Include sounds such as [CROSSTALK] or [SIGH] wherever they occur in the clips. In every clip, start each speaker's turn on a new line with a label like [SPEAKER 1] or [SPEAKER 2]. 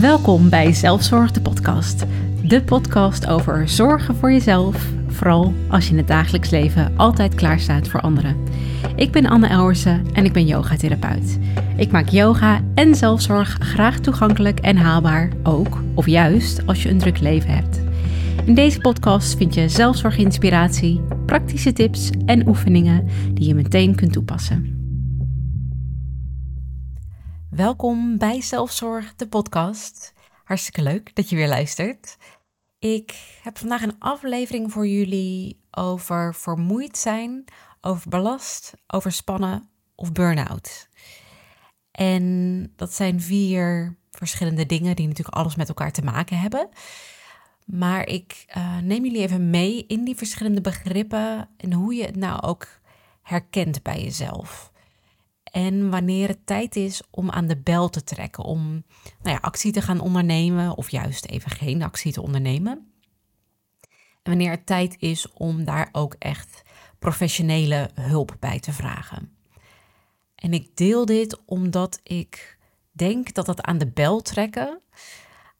[SPEAKER 1] Welkom bij Zelfzorg de podcast. De podcast over zorgen voor jezelf, vooral als je in het dagelijks leven altijd klaar staat voor anderen. Ik ben Anne Elwersen en ik ben yogatherapeut. Ik maak yoga en zelfzorg graag toegankelijk en haalbaar, ook of juist als je een druk leven hebt. In deze podcast vind je zelfzorginspiratie, praktische tips en oefeningen die je meteen kunt toepassen. Welkom bij Zelfzorg, de podcast. Hartstikke leuk dat je weer luistert. Ik heb vandaag een aflevering voor jullie over vermoeid zijn, over belast, overspannen of burn-out. En dat zijn vier verschillende dingen die natuurlijk alles met elkaar te maken hebben. Maar ik uh, neem jullie even mee in die verschillende begrippen en hoe je het nou ook herkent bij jezelf. En wanneer het tijd is om aan de bel te trekken, om nou ja, actie te gaan ondernemen of juist even geen actie te ondernemen. En wanneer het tijd is om daar ook echt professionele hulp bij te vragen. En ik deel dit omdat ik denk dat dat aan de bel trekken,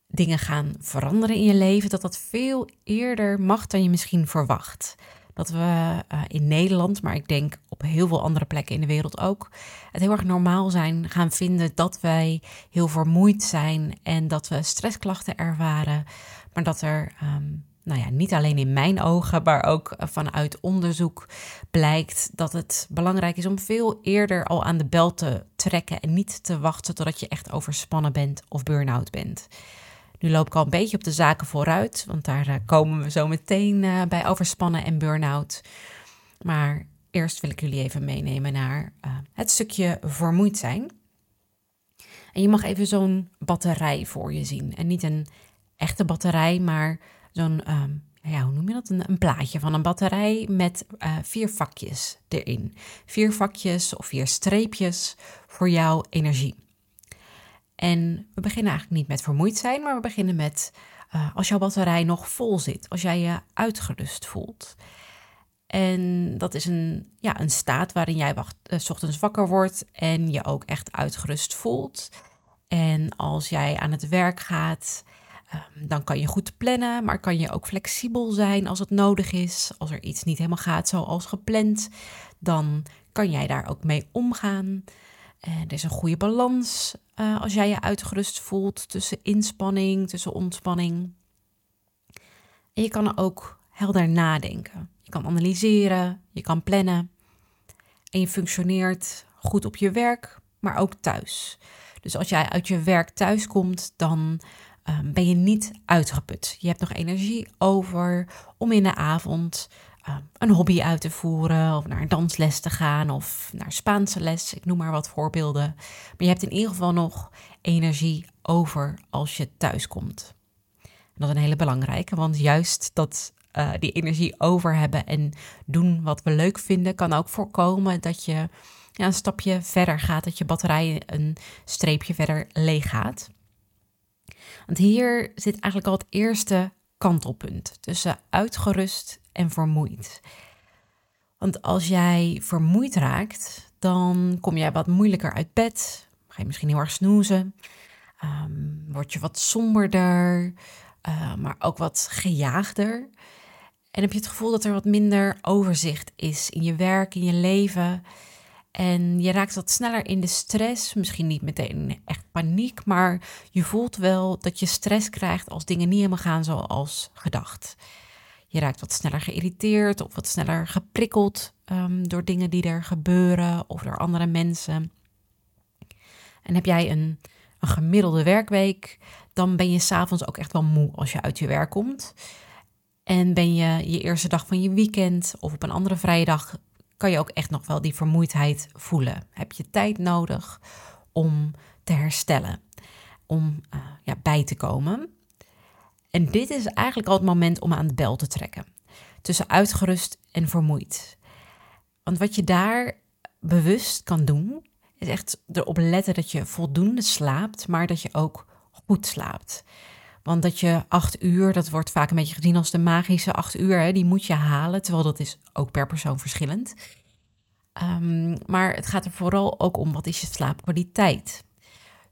[SPEAKER 1] dingen gaan veranderen in je leven, dat dat veel eerder mag dan je misschien verwacht dat we uh, in Nederland, maar ik denk op heel veel andere plekken in de wereld ook, het heel erg normaal zijn gaan vinden dat wij heel vermoeid zijn en dat we stressklachten ervaren, maar dat er, um, nou ja, niet alleen in mijn ogen, maar ook vanuit onderzoek blijkt dat het belangrijk is om veel eerder al aan de bel te trekken en niet te wachten totdat je echt overspannen bent of burn-out bent. Nu loop ik al een beetje op de zaken vooruit, want daar eh, komen we zo meteen uh, bij overspannen en burn-out. Maar eerst wil ik jullie even meenemen naar uh, het stukje vermoeid zijn. En je mag even zo'n batterij voor je zien. En niet een echte batterij, maar zo'n, um, ja, hoe noem je dat? Een, een, plaatje van een batterij met vier vakjes erin. Vier vakjes of vier streepjes voor jouw energie. En we beginnen eigenlijk niet met vermoeid zijn, maar we beginnen met uh, als jouw batterij nog vol zit, als jij je uitgerust voelt. En dat is een, ja, een staat waarin jij wacht, uh, ochtends wakker wordt en je ook echt uitgerust voelt. En als jij aan het werk gaat, um, dan kan je goed plannen, maar kan je ook flexibel zijn als het nodig is. Als er iets niet helemaal gaat zoals gepland, dan kan jij daar ook mee omgaan. En er is een goede balans uh, als jij je uitgerust voelt tussen inspanning, tussen ontspanning. En je kan ook helder nadenken. Je kan analyseren, je kan plannen. En je functioneert goed op je werk, maar ook thuis. Dus als jij uit je werk thuis komt, dan um, ben je niet uitgeput. Je hebt nog energie over om in de avond uh, een hobby uit te voeren, of naar een dansles te gaan, of naar Spaanse les. Ik noem maar wat voorbeelden. Maar je hebt in ieder geval nog energie over als je thuis komt. En dat is een hele belangrijke, want juist dat uh, die energie over hebben en doen wat we leuk vinden, kan ook voorkomen dat je ja, een stapje verder gaat, dat je batterij een streepje verder leeg gaat. Want hier zit eigenlijk al het eerste kantelpunt tussen uitgerust en vermoeid. Want als jij vermoeid raakt, dan kom jij wat moeilijker uit bed. Ga je misschien heel erg snoezen. Um, word je wat somberder, uh, maar ook wat gejaagder. En heb je het gevoel dat er wat minder overzicht is in je werk, in je leven. En je raakt wat sneller in de stress. Misschien niet meteen echt paniek, maar je voelt wel dat je stress krijgt als dingen niet helemaal gaan zoals gedacht. Je raakt wat sneller geïrriteerd of wat sneller geprikkeld um, door dingen die er gebeuren of door andere mensen. En heb jij een, een gemiddelde werkweek, dan ben je s'avonds ook echt wel moe als je uit je werk komt. En ben je je eerste dag van je weekend of op een andere vrije dag, kan je ook echt nog wel die vermoeidheid voelen. Heb je tijd nodig om te herstellen, om uh, ja, bij te komen. En dit is eigenlijk al het moment om aan de bel te trekken. Tussen uitgerust en vermoeid. Want wat je daar bewust kan doen, is echt erop letten dat je voldoende slaapt, maar dat je ook goed slaapt. Want dat je acht uur, dat wordt vaak een beetje gezien als de magische acht uur, hè, die moet je halen, terwijl dat is ook per persoon verschillend. Um, maar het gaat er vooral ook om wat is je slaapkwaliteit.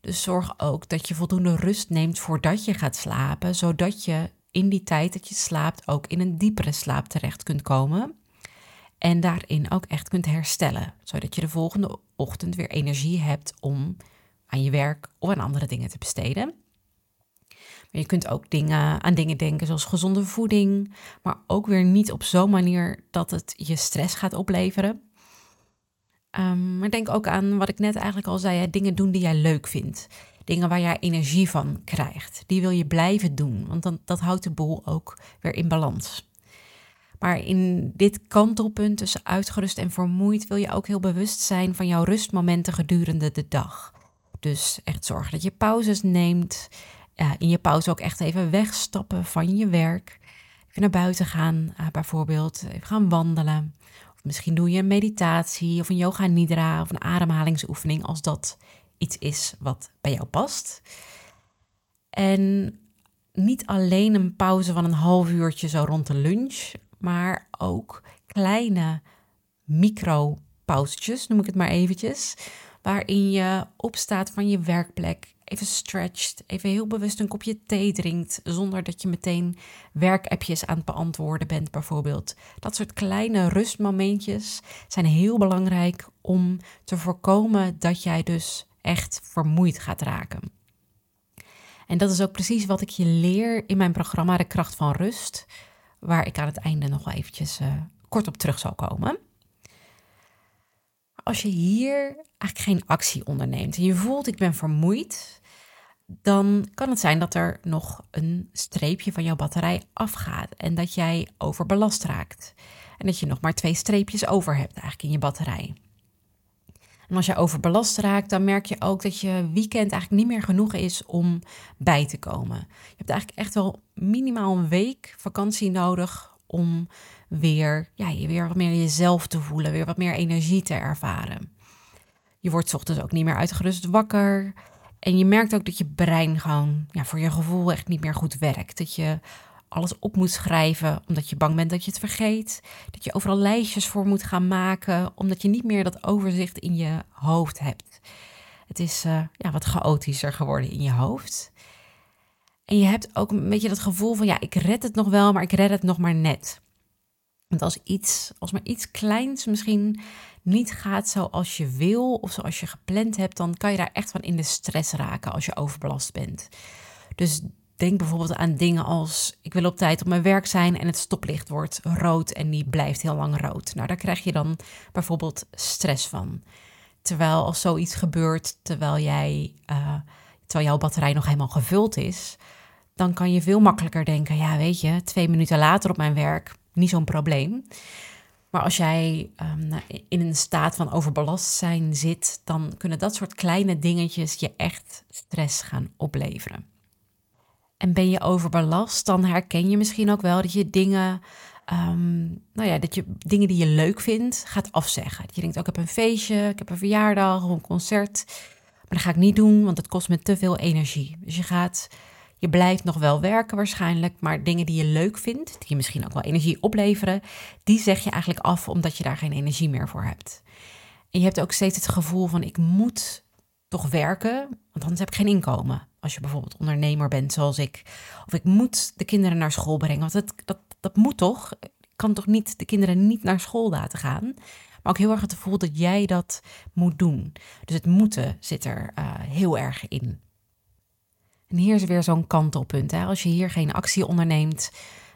[SPEAKER 1] Dus zorg ook dat je voldoende rust neemt voordat je gaat slapen, zodat je in die tijd dat je slaapt ook in een diepere slaap terecht kunt komen. En daarin ook echt kunt herstellen, zodat je de volgende ochtend weer energie hebt om aan je werk of aan andere dingen te besteden. Maar je kunt ook dingen, aan dingen denken zoals gezonde voeding, maar ook weer niet op zo'n manier dat het je stress gaat opleveren. Um, maar denk ook aan wat ik net eigenlijk al zei: dingen doen die jij leuk vindt. Dingen waar jij energie van krijgt. Die wil je blijven doen, want dan, dat houdt de boel ook weer in balans. Maar in dit kantelpunt tussen uitgerust en vermoeid wil je ook heel bewust zijn van jouw rustmomenten gedurende de dag. Dus echt zorgen dat je pauzes neemt. in je pauze ook echt even wegstappen van je werk. Even naar buiten gaan, uh, bijvoorbeeld. Even gaan wandelen. Misschien doe je een meditatie of een yoga nidra of een ademhalingsoefening als dat iets is wat bij jou past. En niet alleen een pauze van een half uurtje zo rond de lunch, maar ook kleine micro-pauzetjes, noem ik het maar eventjes, waarin je opstaat van je werkplek, even stretcht, even heel bewust een kopje thee drinkt, zonder dat je meteen werkappjes aan het beantwoorden bent, bijvoorbeeld. Dat soort kleine rustmomentjes zijn heel belangrijk om te voorkomen dat jij dus echt vermoeid gaat raken. En dat is ook precies wat ik je leer in mijn programma De Kracht van Rust, waar ik aan het einde nog wel eventjes uh, kort op terug zal komen. Als je hier eigenlijk geen actie onderneemt en je voelt ik ben vermoeid, dan kan het zijn dat er nog een streepje van jouw batterij afgaat en dat jij overbelast raakt. En dat je nog maar twee streepjes over hebt eigenlijk in je batterij. En als je overbelast raakt, dan merk je ook dat je weekend eigenlijk niet meer genoeg is om bij te komen. Je hebt eigenlijk echt wel minimaal een week vakantie nodig om weer, ja, weer wat meer jezelf te voelen, weer wat meer energie te ervaren. Je wordt ochtends ook niet meer uitgerust wakker. En je merkt ook dat je brein gewoon ja, voor je gevoel echt niet meer goed werkt. Dat je alles op moet schrijven omdat je bang bent dat je het vergeet. Dat je overal lijstjes voor moet gaan maken omdat je niet meer dat overzicht in je hoofd hebt. Het is uh, ja, wat chaotischer geworden in je hoofd. En je hebt ook een beetje dat gevoel van ja, ik red het nog wel, maar ik red het nog maar net. Want als iets, als maar iets kleins misschien niet gaat zoals je wil of zoals je gepland hebt, dan kan je daar echt van in de stress raken als je overbelast bent. Dus denk bijvoorbeeld aan dingen als ik wil op tijd op mijn werk zijn en het stoplicht wordt rood en die blijft heel lang rood. Nou, daar krijg je dan bijvoorbeeld stress van. Terwijl als zoiets gebeurt terwijl jij, uh, terwijl jouw batterij nog helemaal gevuld is, dan kan je veel makkelijker denken: ja, weet je, twee minuten later op mijn werk, niet zo'n probleem. Maar als jij um, in een staat van overbelast zijn zit, dan kunnen dat soort kleine dingetjes je echt stress gaan opleveren. En ben je overbelast, dan herken je misschien ook wel dat je dingen, um, nou ja, dat je dingen die je leuk vindt, gaat afzeggen. Dat je denkt, oh, ik heb een feestje, ik heb een verjaardag of een concert. Maar dat ga ik niet doen, want het kost me te veel energie. Dus je gaat je blijft nog wel werken waarschijnlijk, maar dingen die je leuk vindt, die je misschien ook wel energie opleveren, die zeg je eigenlijk af omdat je daar geen energie meer voor hebt. En je hebt ook steeds het gevoel van ik moet toch werken, want anders heb ik geen inkomen. Als je bijvoorbeeld ondernemer bent zoals ik. Of ik moet de kinderen naar school brengen, want dat, dat, dat moet toch? Ik kan toch niet de kinderen niet naar school laten gaan? Maar ook heel erg het gevoel dat jij dat moet doen. Dus het moeten zit er uh, heel erg in. En hier is weer zo'n kantelpunt. Hè? Als je hier geen actie onderneemt,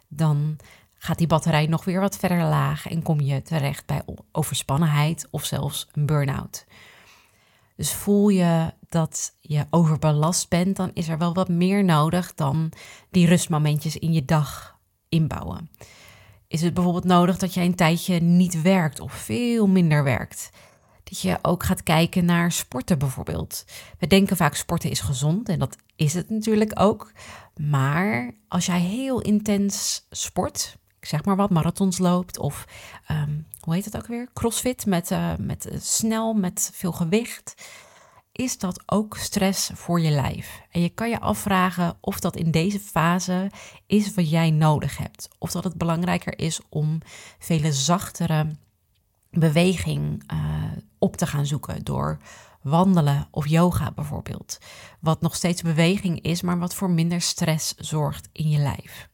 [SPEAKER 1] dan gaat die batterij nog weer wat verder laag en kom je terecht bij overspannenheid of zelfs een burn-out. Dus voel je dat je overbelast bent, dan is er wel wat meer nodig dan die rustmomentjes in je dag inbouwen. Is het bijvoorbeeld nodig dat jij een tijdje niet werkt of veel minder werkt? Dat je ook gaat kijken naar sporten bijvoorbeeld. We denken vaak sporten is gezond en dat is het natuurlijk ook. Maar als jij heel intens sport, ik zeg maar wat, marathons loopt of um, hoe heet het ook weer? Crossfit met, uh, met uh, snel, met veel gewicht. Is dat ook stress voor je lijf? En je kan je afvragen of dat in deze fase is wat jij nodig hebt. Of dat het belangrijker is om vele zachtere beweging uh, op te gaan zoeken door wandelen of yoga bijvoorbeeld. Wat nog steeds beweging is, maar wat voor minder stress zorgt in je lijf.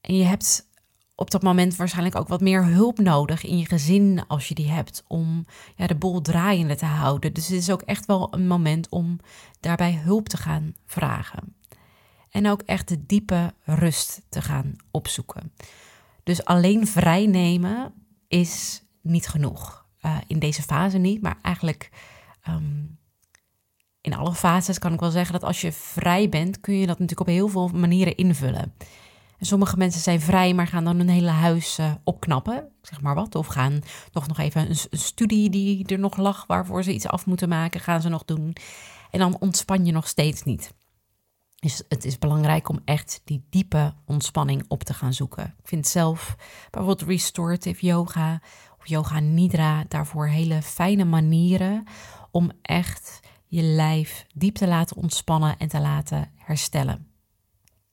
[SPEAKER 1] En je hebt op dat moment waarschijnlijk ook wat meer hulp nodig in je gezin als je die hebt om ja, de boel draaiende te houden. Dus het is ook echt wel een moment om daarbij hulp te gaan vragen. En ook echt de diepe rust te gaan opzoeken. Dus alleen vrijnemen is niet genoeg. Uh, in deze fase niet, maar eigenlijk um, in alle fases kan ik wel zeggen dat als je vrij bent, kun je dat natuurlijk op heel veel manieren invullen. En sommige mensen zijn vrij, maar gaan dan hun hele huis uh, opknappen, zeg maar wat. Of gaan nog, nog even een, een, studie die er nog lag, waarvoor ze iets af moeten maken, gaan ze nog doen. En dan ontspan je nog steeds niet. Dus het is belangrijk om echt die diepe ontspanning op te gaan zoeken. Ik vind zelf bijvoorbeeld restorative yoga yoga nidra daarvoor hele fijne manieren om echt je lijf diep te laten ontspannen en te laten herstellen.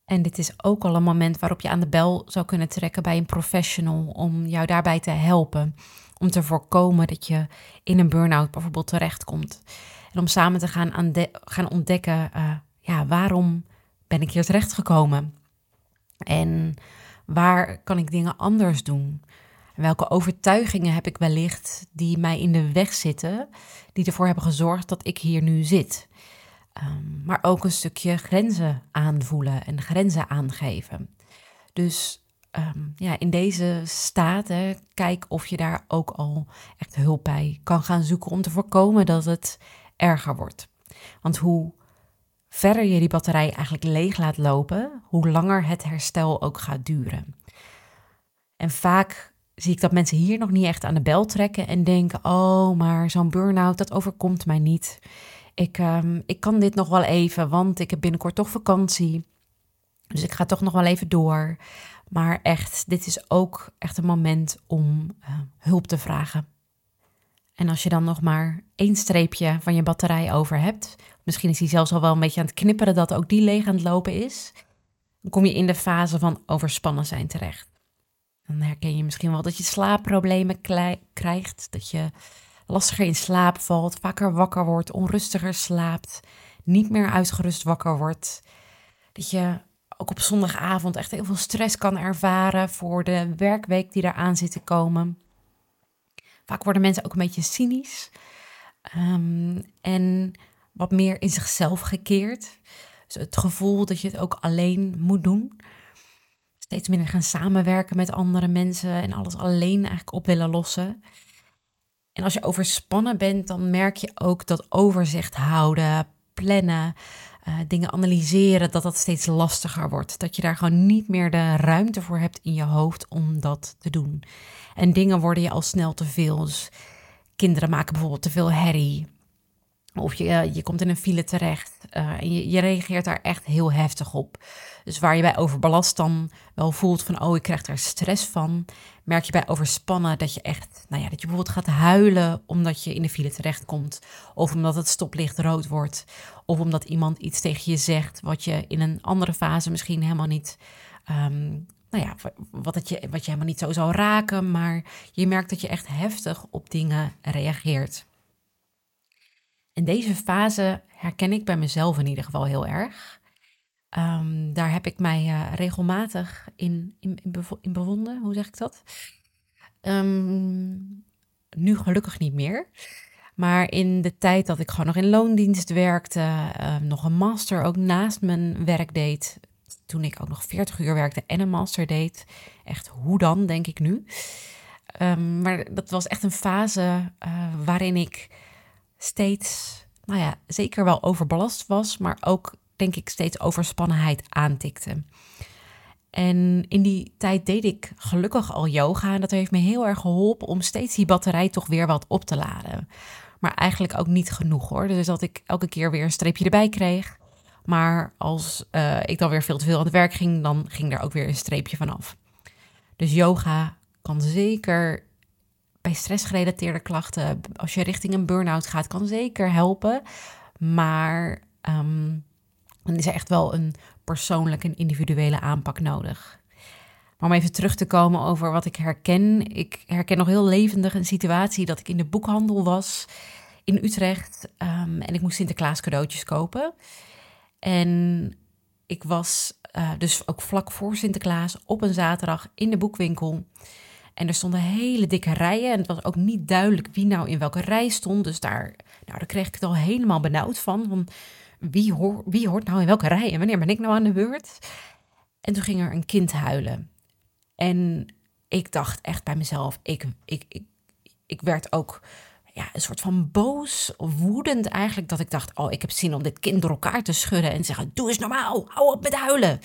[SPEAKER 1] En dit is ook al een moment waarop je aan de bel zou kunnen trekken bij een professional om jou daarbij te helpen. Om te voorkomen dat je in een burn-out bijvoorbeeld terechtkomt. En om samen te gaan, gaan ontdekken, uh, ja, waarom ben ik hier terechtgekomen? En waar kan ik dingen anders doen? Welke overtuigingen heb ik wellicht die mij in de weg zitten, die ervoor hebben gezorgd dat ik hier nu zit? Um, maar ook een stukje grenzen aanvoelen en grenzen aangeven. Dus um, ja, in deze staat, kijk of je daar ook al echt hulp bij kan gaan zoeken om te voorkomen dat het erger wordt. Want hoe verder je die batterij eigenlijk leeg laat lopen, hoe langer het herstel ook gaat duren. En vaak zie ik dat mensen hier nog niet echt aan de bel trekken en denken: oh, maar zo'n burn-out, dat overkomt mij niet. Ik, um, ik kan dit nog wel even, want ik heb binnenkort toch vakantie. Dus ik ga toch nog wel even door. Maar echt, dit is ook echt een moment om uh, hulp te vragen. En als je dan nog maar één streepje van je batterij over hebt, misschien is hij zelfs al wel een beetje aan het knipperen dat ook die leeg aan het lopen is, dan kom je in de fase van overspannen zijn terecht. Dan herken je misschien wel dat je slaapproblemen krijgt, dat je lastiger in slaap valt, vaker wakker wordt, onrustiger slaapt, niet meer uitgerust wakker wordt. Dat je ook op zondagavond echt heel veel stress kan ervaren voor de werkweek die eraan zit te komen. Vaak worden mensen ook een beetje cynisch um, en wat meer in zichzelf gekeerd. Dus het gevoel dat je het ook alleen moet doen. Steeds minder gaan samenwerken met andere mensen en alles alleen eigenlijk op willen lossen. En als je overspannen bent, dan merk je ook dat overzicht houden, plannen, uh, dingen analyseren, dat dat steeds lastiger wordt. Dat je daar gewoon niet meer de ruimte voor hebt in je hoofd om dat te doen. En dingen worden je al snel te veel. Dus kinderen maken bijvoorbeeld te veel herrie. Of je, eh, je komt in een file terecht uh, en je, reageert daar echt heel heftig op. Dus waar je bij overbelast dan wel voelt van, oh, ik krijg daar stress van, merk je bij overspannen dat je echt, nou ja, dat je bijvoorbeeld gaat huilen omdat je in de file terechtkomt. Of omdat het stoplicht rood wordt. Of omdat iemand iets tegen je zegt wat je in een andere fase misschien helemaal niet, um, nou ja, wat, het je, wat je helemaal niet zo zou raken. Maar je merkt dat je echt heftig op dingen reageert. En deze fase herken ik bij mezelf in ieder geval heel erg. Um, daar heb ik mij uh, regelmatig in, in, in, bevonden. Hoe zeg ik dat? Um, nu gelukkig niet meer. Maar in de tijd dat ik gewoon nog in loondienst werkte, uh, nog een master ook naast mijn werk deed. Toen ik ook nog 40 uur werkte en een master deed. Echt hoe dan, denk ik nu. Maar dat was echt een fase uh, waarin ik steeds, nou ja, zeker wel overbelast was, maar ook denk ik steeds overspannenheid aantikte. En in die tijd deed ik gelukkig al yoga en dat heeft me heel erg geholpen om steeds die batterij toch weer wat op te laden. Maar eigenlijk ook niet genoeg hoor. Dus dat ik elke keer weer een streepje erbij kreeg. Maar als uh, ik dan weer veel te veel aan het werk ging, dan ging er ook weer een streepje vanaf. Dus yoga kan zeker bij stressgerelateerde klachten, als je richting een burn-out gaat, kan zeker helpen. Maar um, dan is er echt wel een persoonlijke en individuele aanpak nodig. Maar om even terug te komen over wat ik herken. Ik herken nog heel levendig een situatie dat ik in de boekhandel was in Utrecht ehm, en ik moest Sinterklaas cadeautjes kopen. En ik was uh, dus ook vlak voor Sinterklaas op een zaterdag in de boekwinkel. En er stonden hele dikke rijen. En het was ook niet duidelijk wie nou in welke rij stond. Dus daar, nou, daar kreeg ik het al helemaal benauwd van. van wie, hoor, wie hoort nou in welke rij en wanneer ben ik nou aan de beurt? En toen ging er een kind huilen. En ik dacht echt bij mezelf, ik, ik, ik, ik werd ook ja, een soort van boos, woedend eigenlijk. Dat ik dacht, oh, ik heb zin om dit kind door elkaar te schudden en zeggen, doe eens normaal, hou op met huilen.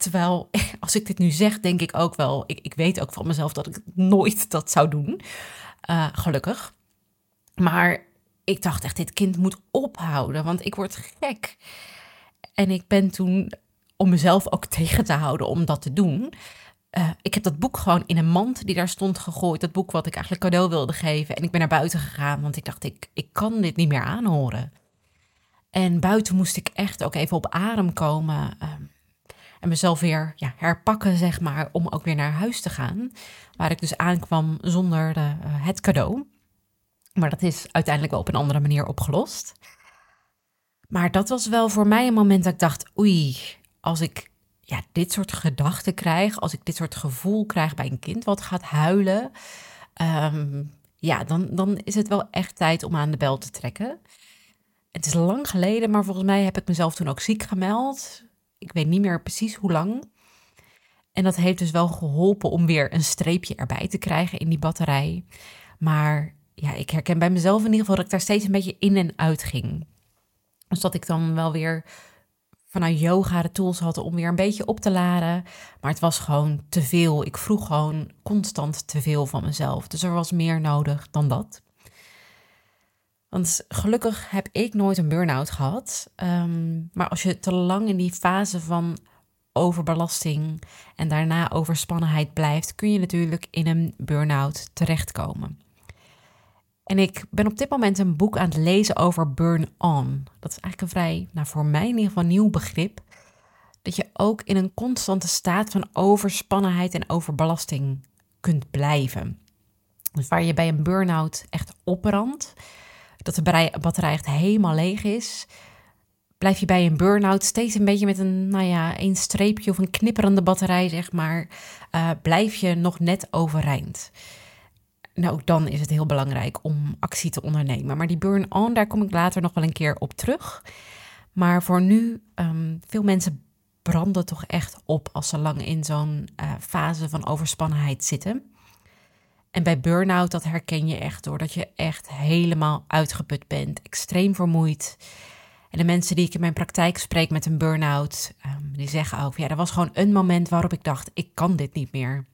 [SPEAKER 1] Terwijl, [LAUGHS] als ik dit nu zeg, denk ik ook wel, ik, ik weet ook van mezelf dat ik nooit dat zou doen. Uh, gelukkig. Maar ik dacht echt, dit kind moet ophouden, want ik word gek. En ik ben toen, om mezelf ook tegen te houden om dat te doen, uh, ik heb dat boek gewoon in een mand die daar stond gegooid. Dat boek wat ik eigenlijk cadeau wilde geven. En ik ben naar buiten gegaan, want ik dacht, ik, ik kan dit niet meer aanhoren. En buiten moest ik echt ook even op adem komen. Uh, en mezelf weer ja, herpakken, zeg maar, om ook weer naar huis te gaan. Waar ik dus aankwam zonder de, uh, het cadeau. Maar dat is uiteindelijk wel op een andere manier opgelost. Maar dat was wel voor mij een moment dat ik dacht: oei, als ik ja, dit soort gedachten krijg, als ik dit soort gevoel krijg bij een kind wat gaat huilen, um, ja, dan, dan is het wel echt tijd om aan de bel te trekken. Het is lang geleden, maar volgens mij heb ik mezelf toen ook ziek gemeld. Ik weet niet meer precies hoe lang. En dat heeft dus wel geholpen om weer een streepje erbij te krijgen in die batterij. Maar ja, ik herken bij mezelf in ieder geval dat ik daar steeds een beetje in en uit ging. Dus dat ik dan wel weer vanuit yoga de tools had om weer een beetje op te laden. Maar het was gewoon te veel. Ik vroeg gewoon constant te veel van mezelf. Dus er was meer nodig dan dat. Want gelukkig heb ik nooit een burn-out gehad. Um, maar als je te lang in die fase van overbelasting en daarna overspannenheid blijft, kun je natuurlijk in een burn-out terechtkomen. En ik ben op dit moment een boek aan het lezen over burn-on. Dat is eigenlijk een vrij, nou voor mij in ieder geval nieuw begrip. Dat je ook in een constante staat van overspannenheid en overbelasting kunt blijven. Dus waar je bij een burn-out echt opbrandt, dat de batterij echt helemaal leeg is, blijf je bij een burn-out steeds een beetje met een, nou ja, een streepje of een knipperende batterij, zeg maar, uh, blijf je nog net overeind nou, dan is het heel belangrijk om actie te ondernemen. Maar die burn-on, daar kom ik later nog wel een keer op terug. Maar voor nu, um, veel mensen branden toch echt op als ze lang in zo'n uh, fase van overspannenheid zitten. En bij burn-out, dat herken je echt doordat je echt helemaal uitgeput bent, extreem vermoeid. En de mensen die ik in mijn praktijk spreek met een burn-out, um, die zeggen ook, ja, er was gewoon een moment waarop ik dacht, ik kan dit niet meer.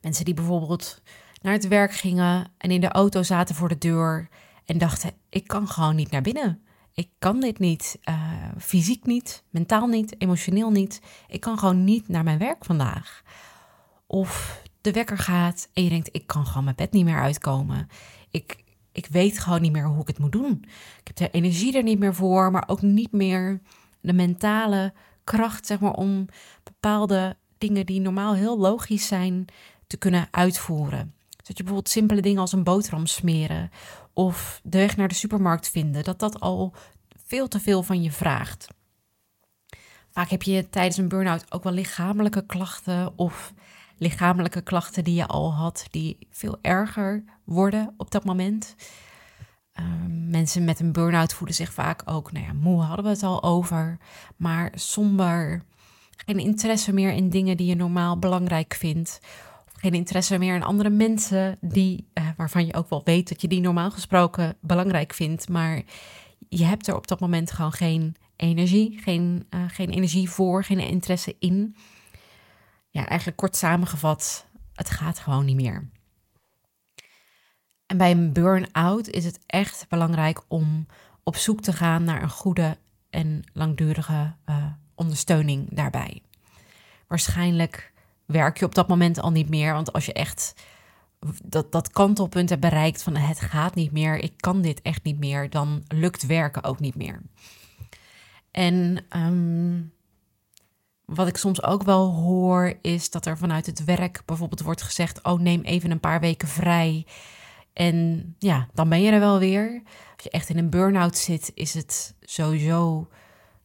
[SPEAKER 1] Mensen die bijvoorbeeld naar het werk gingen en in de auto zaten voor de deur en dachten: ik kan gewoon niet naar binnen. Ik kan dit niet, uh, fysiek niet, mentaal niet, emotioneel niet. Ik kan gewoon niet naar mijn werk vandaag. Of de wekker gaat en je denkt: ik kan gewoon mijn bed niet meer uitkomen. Ik, ik weet gewoon niet meer hoe ik het moet doen. Ik heb de energie er niet meer voor, maar ook niet meer de mentale kracht, zeg maar, om bepaalde dingen die normaal heel logisch zijn te kunnen uitvoeren. Dat je bijvoorbeeld simpele dingen als een boterham smeren of de weg naar de supermarkt vinden, dat dat al veel te veel van je vraagt. Vaak heb je tijdens een burn-out ook wel lichamelijke klachten of lichamelijke klachten die je al had, die veel erger worden op dat moment. Ehm, mensen met een burn-out voelen zich vaak ook, nou ja, moe hadden we het al over, maar somber, geen interesse meer in dingen die je normaal belangrijk vindt geen interesse meer in andere mensen die, uh, waarvan je ook wel weet dat je die normaal gesproken belangrijk vindt, maar je hebt er op dat moment gewoon geen energie, geen, uh, geen energie voor, geen interesse in. Ja, eigenlijk kort samengevat, het gaat gewoon niet meer. En bij een burn-out is het echt belangrijk om op zoek te gaan naar een goede en langdurige uh, ondersteuning daarbij. Waarschijnlijk werk je op dat moment al niet meer. Want als je echt dat, dat kantelpunt hebt bereikt van het gaat niet meer, ik kan dit echt niet meer, dan lukt werken ook niet meer. En ehm, wat ik soms ook wel hoor, is dat er vanuit het werk bijvoorbeeld wordt gezegd: Oh, neem even een paar weken vrij. En ja, dan ben je er wel weer. Als je echt in een burn-out zit, is het sowieso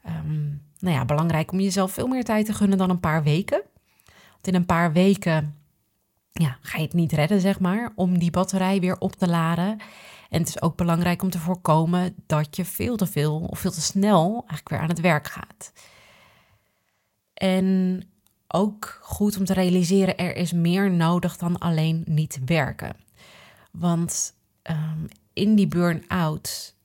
[SPEAKER 1] um, nou ja, belangrijk om jezelf veel meer tijd te gunnen dan een paar weken. Want in een paar weken ja, ga je het niet redden, zeg maar, om die batterij weer op te laden. En het is ook belangrijk om te voorkomen dat je veel te veel of veel te snel eigenlijk weer aan het werk gaat. En ook goed om te realiseren, er is meer nodig dan alleen niet werken. Want um, in die burn-out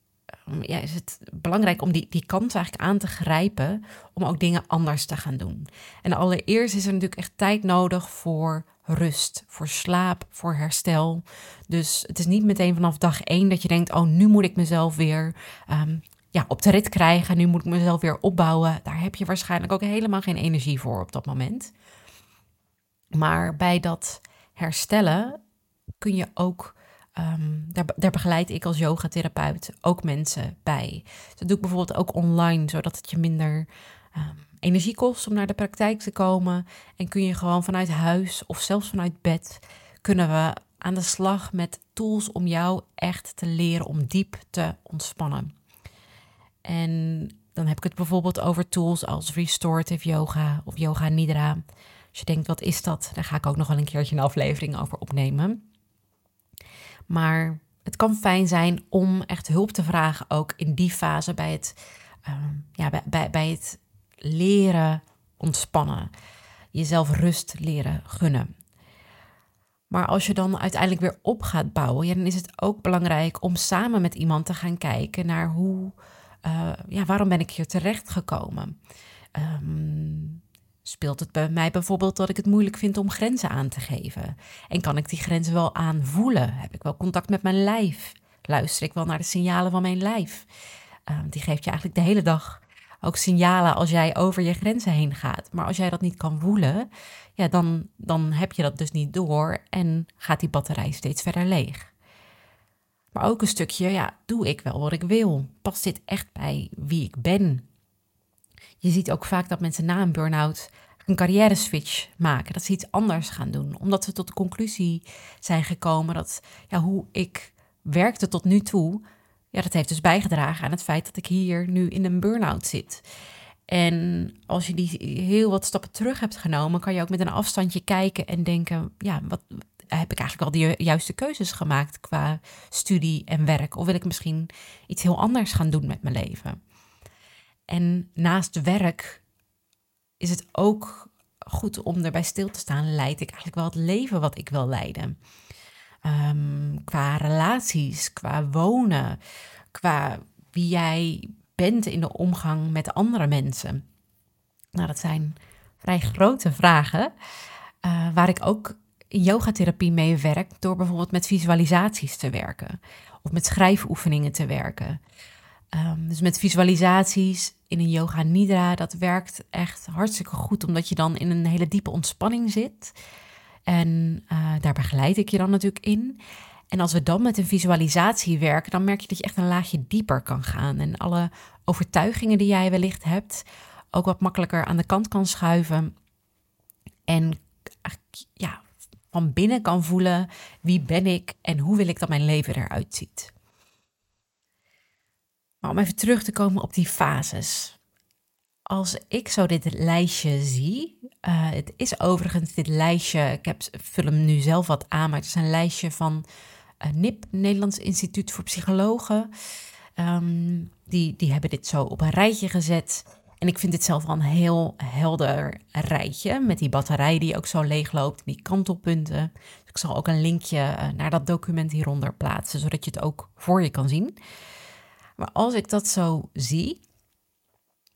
[SPEAKER 1] um, ja, is het belangrijk om die, die kans eigenlijk aan te grijpen om ook dingen anders te gaan doen. En allereerst is er natuurlijk echt tijd nodig voor rust, voor slaap, voor herstel. Dus het is niet meteen vanaf dag één dat je denkt: oh, nu moet ik mezelf weer um, op de rit krijgen. Nu moet ik mezelf weer opbouwen. Daar heb je waarschijnlijk ook helemaal geen energie voor op dat moment. Maar bij dat herstellen kun je ook. Um, daar, begeleid ik als yogatherapeut ook mensen bij. dat doe ik bijvoorbeeld ook online, zodat het je minder um, energie kost om naar de praktijk te komen. En kun je gewoon vanuit huis of zelfs vanuit bed kunnen we aan de slag met tools om jou echt te leren om diep te ontspannen. En dan heb ik het bijvoorbeeld over tools als restorative yoga of yoga nidra. Als je denkt, wat is dat? Daar ga ik ook nog wel een keertje een aflevering over opnemen. Maar het kan fijn zijn om echt hulp te vragen, ook in die fase bij het, uh, ja, bij, bij, bij het leren ontspannen. Jezelf rust leren gunnen. Maar als je dan uiteindelijk weer op gaat bouwen, ja, dan is het ook belangrijk om samen met iemand te gaan kijken naar hoe, uh, ja, waarom ben ik hier terecht gekomen? Um, speelt het bij mij bijvoorbeeld dat ik het moeilijk vind om grenzen aan te geven? En kan ik die grenzen wel aanvoelen? Heb ik wel contact met mijn lijf? Luister ik wel naar de signalen van mijn lijf? Uh, die geeft je eigenlijk de hele dag ook signalen als jij over je grenzen heen gaat. Maar als jij dat niet kan voelen, ja, dan, dan heb je dat dus niet door en gaat die batterij steeds verder leeg. Maar ook een stukje, ja, doe ik wel wat ik wil? Past dit echt bij wie ik ben? Je ziet ook vaak dat mensen na een burn-out een carrière switch maken, dat ze iets anders gaan doen, omdat ze tot de conclusie zijn gekomen dat ja, hoe ik werkte tot nu toe, ja, dat heeft dus bijgedragen aan het feit dat ik hier nu in een burn-out zit. En als je die heel wat stappen terug hebt genomen, kan je ook met een afstandje kijken en denken: ja, wat heb ik eigenlijk al de juiste keuzes gemaakt qua studie en werk? Of wil ik misschien iets heel anders gaan doen met mijn leven? En naast werk is het ook goed om erbij stil te staan. Leid ik eigenlijk wel het leven wat ik wil leiden? Um, qua relaties, qua wonen, qua wie jij bent in de omgang met andere mensen? Nou, dat zijn vrij grote vragen, uh, waar ik ook yogatherapie mee werk door bijvoorbeeld met visualisaties te werken of met schrijfoefeningen te werken. Um, dus met visualisaties in een yoga nidra, dat werkt echt hartstikke goed, omdat je dan in een hele diepe ontspanning zit. En uh, daar begeleid ik je dan natuurlijk in. En als we dan met een visualisatie werken, dan merk je dat je echt een laagje dieper kan gaan. En alle overtuigingen die jij wellicht hebt, ook wat makkelijker aan de kant kan schuiven. En ja, van binnen kan voelen wie ben ik en hoe wil ik dat mijn leven eruit ziet. Maar om even terug te komen op die fases. Als ik zo dit lijstje zie, uh, het is overigens dit lijstje, ik heb, vul hem nu zelf wat aan, maar het is een lijstje van uh, NIP, Nederlands Instituut voor Psychologen. Um, die, die hebben dit zo op een rijtje gezet. En ik vind dit zelf wel een heel helder rijtje. Met die batterij die ook zo leeg loopt, die kantelpunten. Dus ik zal ook een linkje uh, naar dat document hieronder plaatsen, zodat je het ook voor je kan zien. Maar als ik dat zo zie,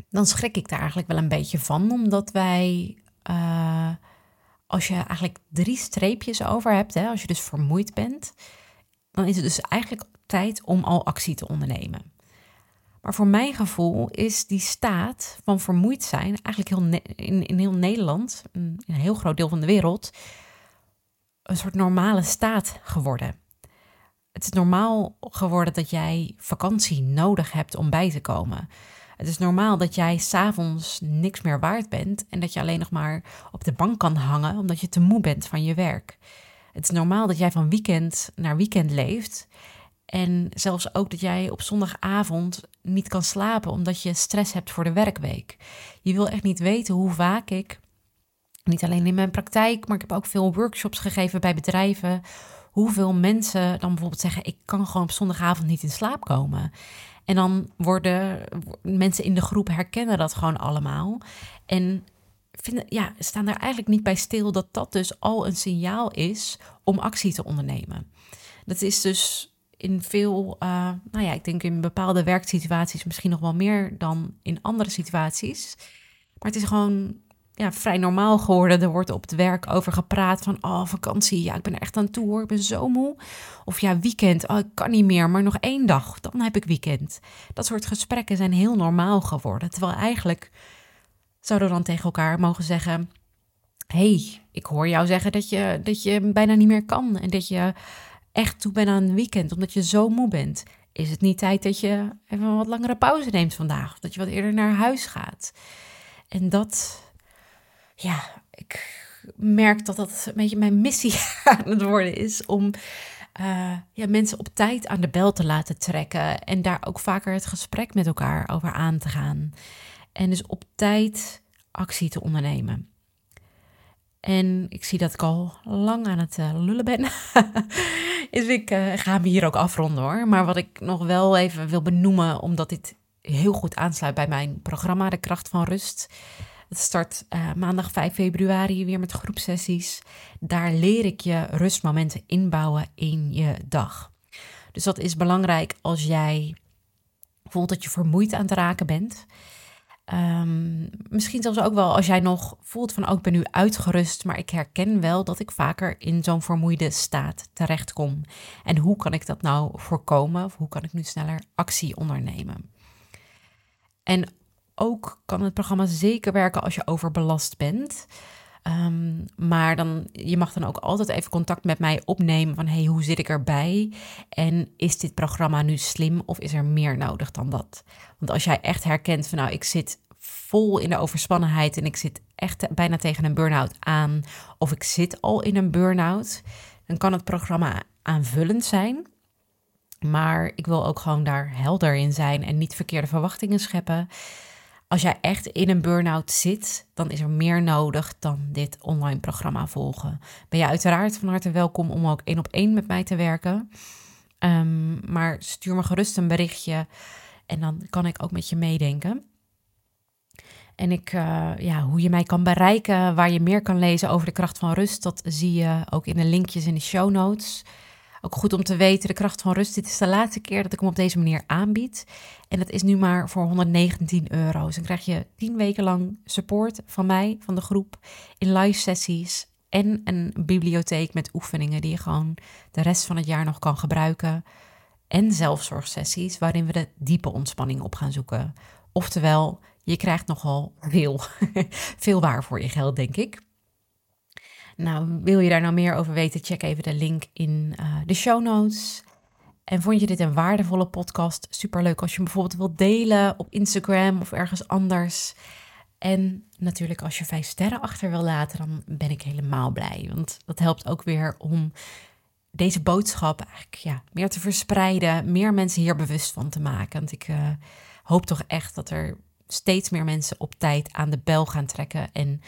[SPEAKER 1] dan schrik ik daar eigenlijk wel een beetje van, omdat wij, uh, als je eigenlijk drie streepjes over hebt, hè, als je dus vermoeid bent, dan is het dus eigenlijk tijd om al actie te ondernemen. Maar voor mijn gevoel is die staat van vermoeid zijn eigenlijk heel in, in heel Nederland, in een heel groot deel van de wereld, een soort normale staat geworden. Het is normaal geworden dat jij vakantie nodig hebt om bij te komen. Het is normaal dat jij s'avonds niks meer waard bent en dat je alleen nog maar op de bank kan hangen omdat je te moe bent van je werk. Het is normaal dat jij van weekend naar weekend leeft. En zelfs ook dat jij op zondagavond niet kan slapen omdat je stress hebt voor de werkweek. Je wil echt niet weten hoe vaak ik, niet alleen in mijn praktijk, maar ik heb ook veel workshops gegeven bij bedrijven, hoeveel mensen dan bijvoorbeeld zeggen: Ik kan gewoon op zondagavond niet in slaap komen. En dan worden mensen in de groep herkennen dat gewoon allemaal. En vinden, ja, staan daar eigenlijk niet bij stil dat dat dus al een signaal is om actie te ondernemen. Dat is dus in veel, uh, nou ja, ik denk in bepaalde werksituaties misschien nog wel meer dan in andere situaties. Maar het is gewoon ja, vrij normaal geworden. Er wordt op het werk over gepraat van, oh, vakantie, ja, ik ben er echt aan toe hoor, ik ben zo moe. Of ja, weekend, oh, ik kan niet meer, maar nog één dag, dan heb ik weekend. Dat soort gesprekken zijn heel normaal geworden. Terwijl eigenlijk zouden we dan tegen elkaar mogen zeggen, hey, ik hoor jou zeggen dat je, dat je bijna niet meer kan en dat je echt toe bent aan een weekend, omdat je zo moe bent. Is het niet tijd dat je even een wat langere pauze neemt vandaag? Of dat je wat eerder naar huis gaat? En dat, ja, ik merk dat dat een beetje mijn missie [LAUGHS] aan het worden is om uh, ja, mensen op tijd aan de bel te laten trekken en daar ook vaker het gesprek met elkaar over aan te gaan. En dus op tijd actie te ondernemen. En ik zie dat ik al lang aan het uh, lullen ben. [LAUGHS] dus ik uh, ga me hier ook afronden hoor. Maar wat ik nog wel even wil benoemen, omdat dit heel goed aansluit bij mijn programma De Kracht van Rust. Het start uh, maandag 5 februari weer met groepsessies. Daar leer ik je rustmomenten inbouwen in je dag. Dus dat is belangrijk als jij voelt dat je vermoeid aan het raken bent. Um, misschien zelfs ook wel als jij nog voelt van, oh, ik ben nu uitgerust, maar ik herken wel dat ik vaker in zo'n vermoeide staat terechtkom. En hoe kan ik dat nou voorkomen? Of hoe kan ik nu sneller actie ondernemen? En ook kan het programma zeker werken als je overbelast bent. Um, maar dan, je mag dan ook altijd even contact met mij opnemen van hey, hoe zit ik erbij? En is dit programma nu slim of is er meer nodig dan dat? Want als jij echt herkent van nou, ik zit vol in de overspannenheid en ik zit echt bijna tegen een burn-out aan of ik zit al in een burn-out, dan kan het programma aanvullend zijn. Maar ik wil ook gewoon daar helder in zijn en niet verkeerde verwachtingen scheppen. Als jij echt in een burn-out zit, dan is er meer nodig dan dit online programma volgen. Ben je uiteraard van harte welkom om ook één op één met mij te werken. Um, maar stuur me gerust een berichtje en dan kan ik ook met je meedenken. En ik, uh, ja, hoe je mij kan bereiken, waar je meer kan lezen over de kracht van rust, dat zie je ook in de linkjes in de show notes. Ook goed om te weten, de kracht van rust, dit is de laatste keer dat ik hem op deze manier aanbied. En dat is nu maar voor 119 euro. Dus dan krijg je 10 weken lang support van mij, van de groep, in live sessies en een bibliotheek met oefeningen die je gewoon de rest van het jaar nog kan gebruiken. En zelfzorgsessies waarin we de diepe ontspanning op gaan zoeken. Oftewel, je krijgt nogal veel, [LAUGHS] veel waar voor je geld, denk ik. Nou, wil je daar nou meer over weten? Check even de link in uh, de show notes. En vond je dit een waardevolle podcast? Superleuk als je hem bijvoorbeeld wilt delen op Instagram of ergens anders. En natuurlijk als je vijf sterren achter wil laten, dan ben ik helemaal blij. Want dat helpt ook weer om deze boodschap eigenlijk ja, meer te verspreiden, meer mensen hier bewust van te maken. Want ik uh, hoop toch echt dat er steeds meer mensen op tijd aan de bel gaan trekken en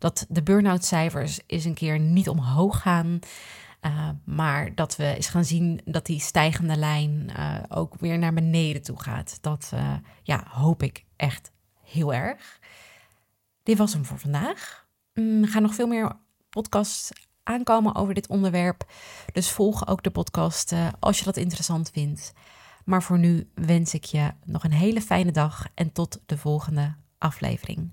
[SPEAKER 1] dat de burn-out cijfers eens een keer niet omhoog gaan. Uh, maar dat we eens gaan zien dat die stijgende lijn uh, ook weer naar beneden toe gaat. Dat uh, ja, hoop ik echt heel erg. Dit was hem voor vandaag. Er gaan nog veel meer podcasts aankomen over dit onderwerp. Dus volg ook de podcast als je dat interessant vindt. Maar voor nu wens ik je nog een hele fijne dag en tot de volgende aflevering.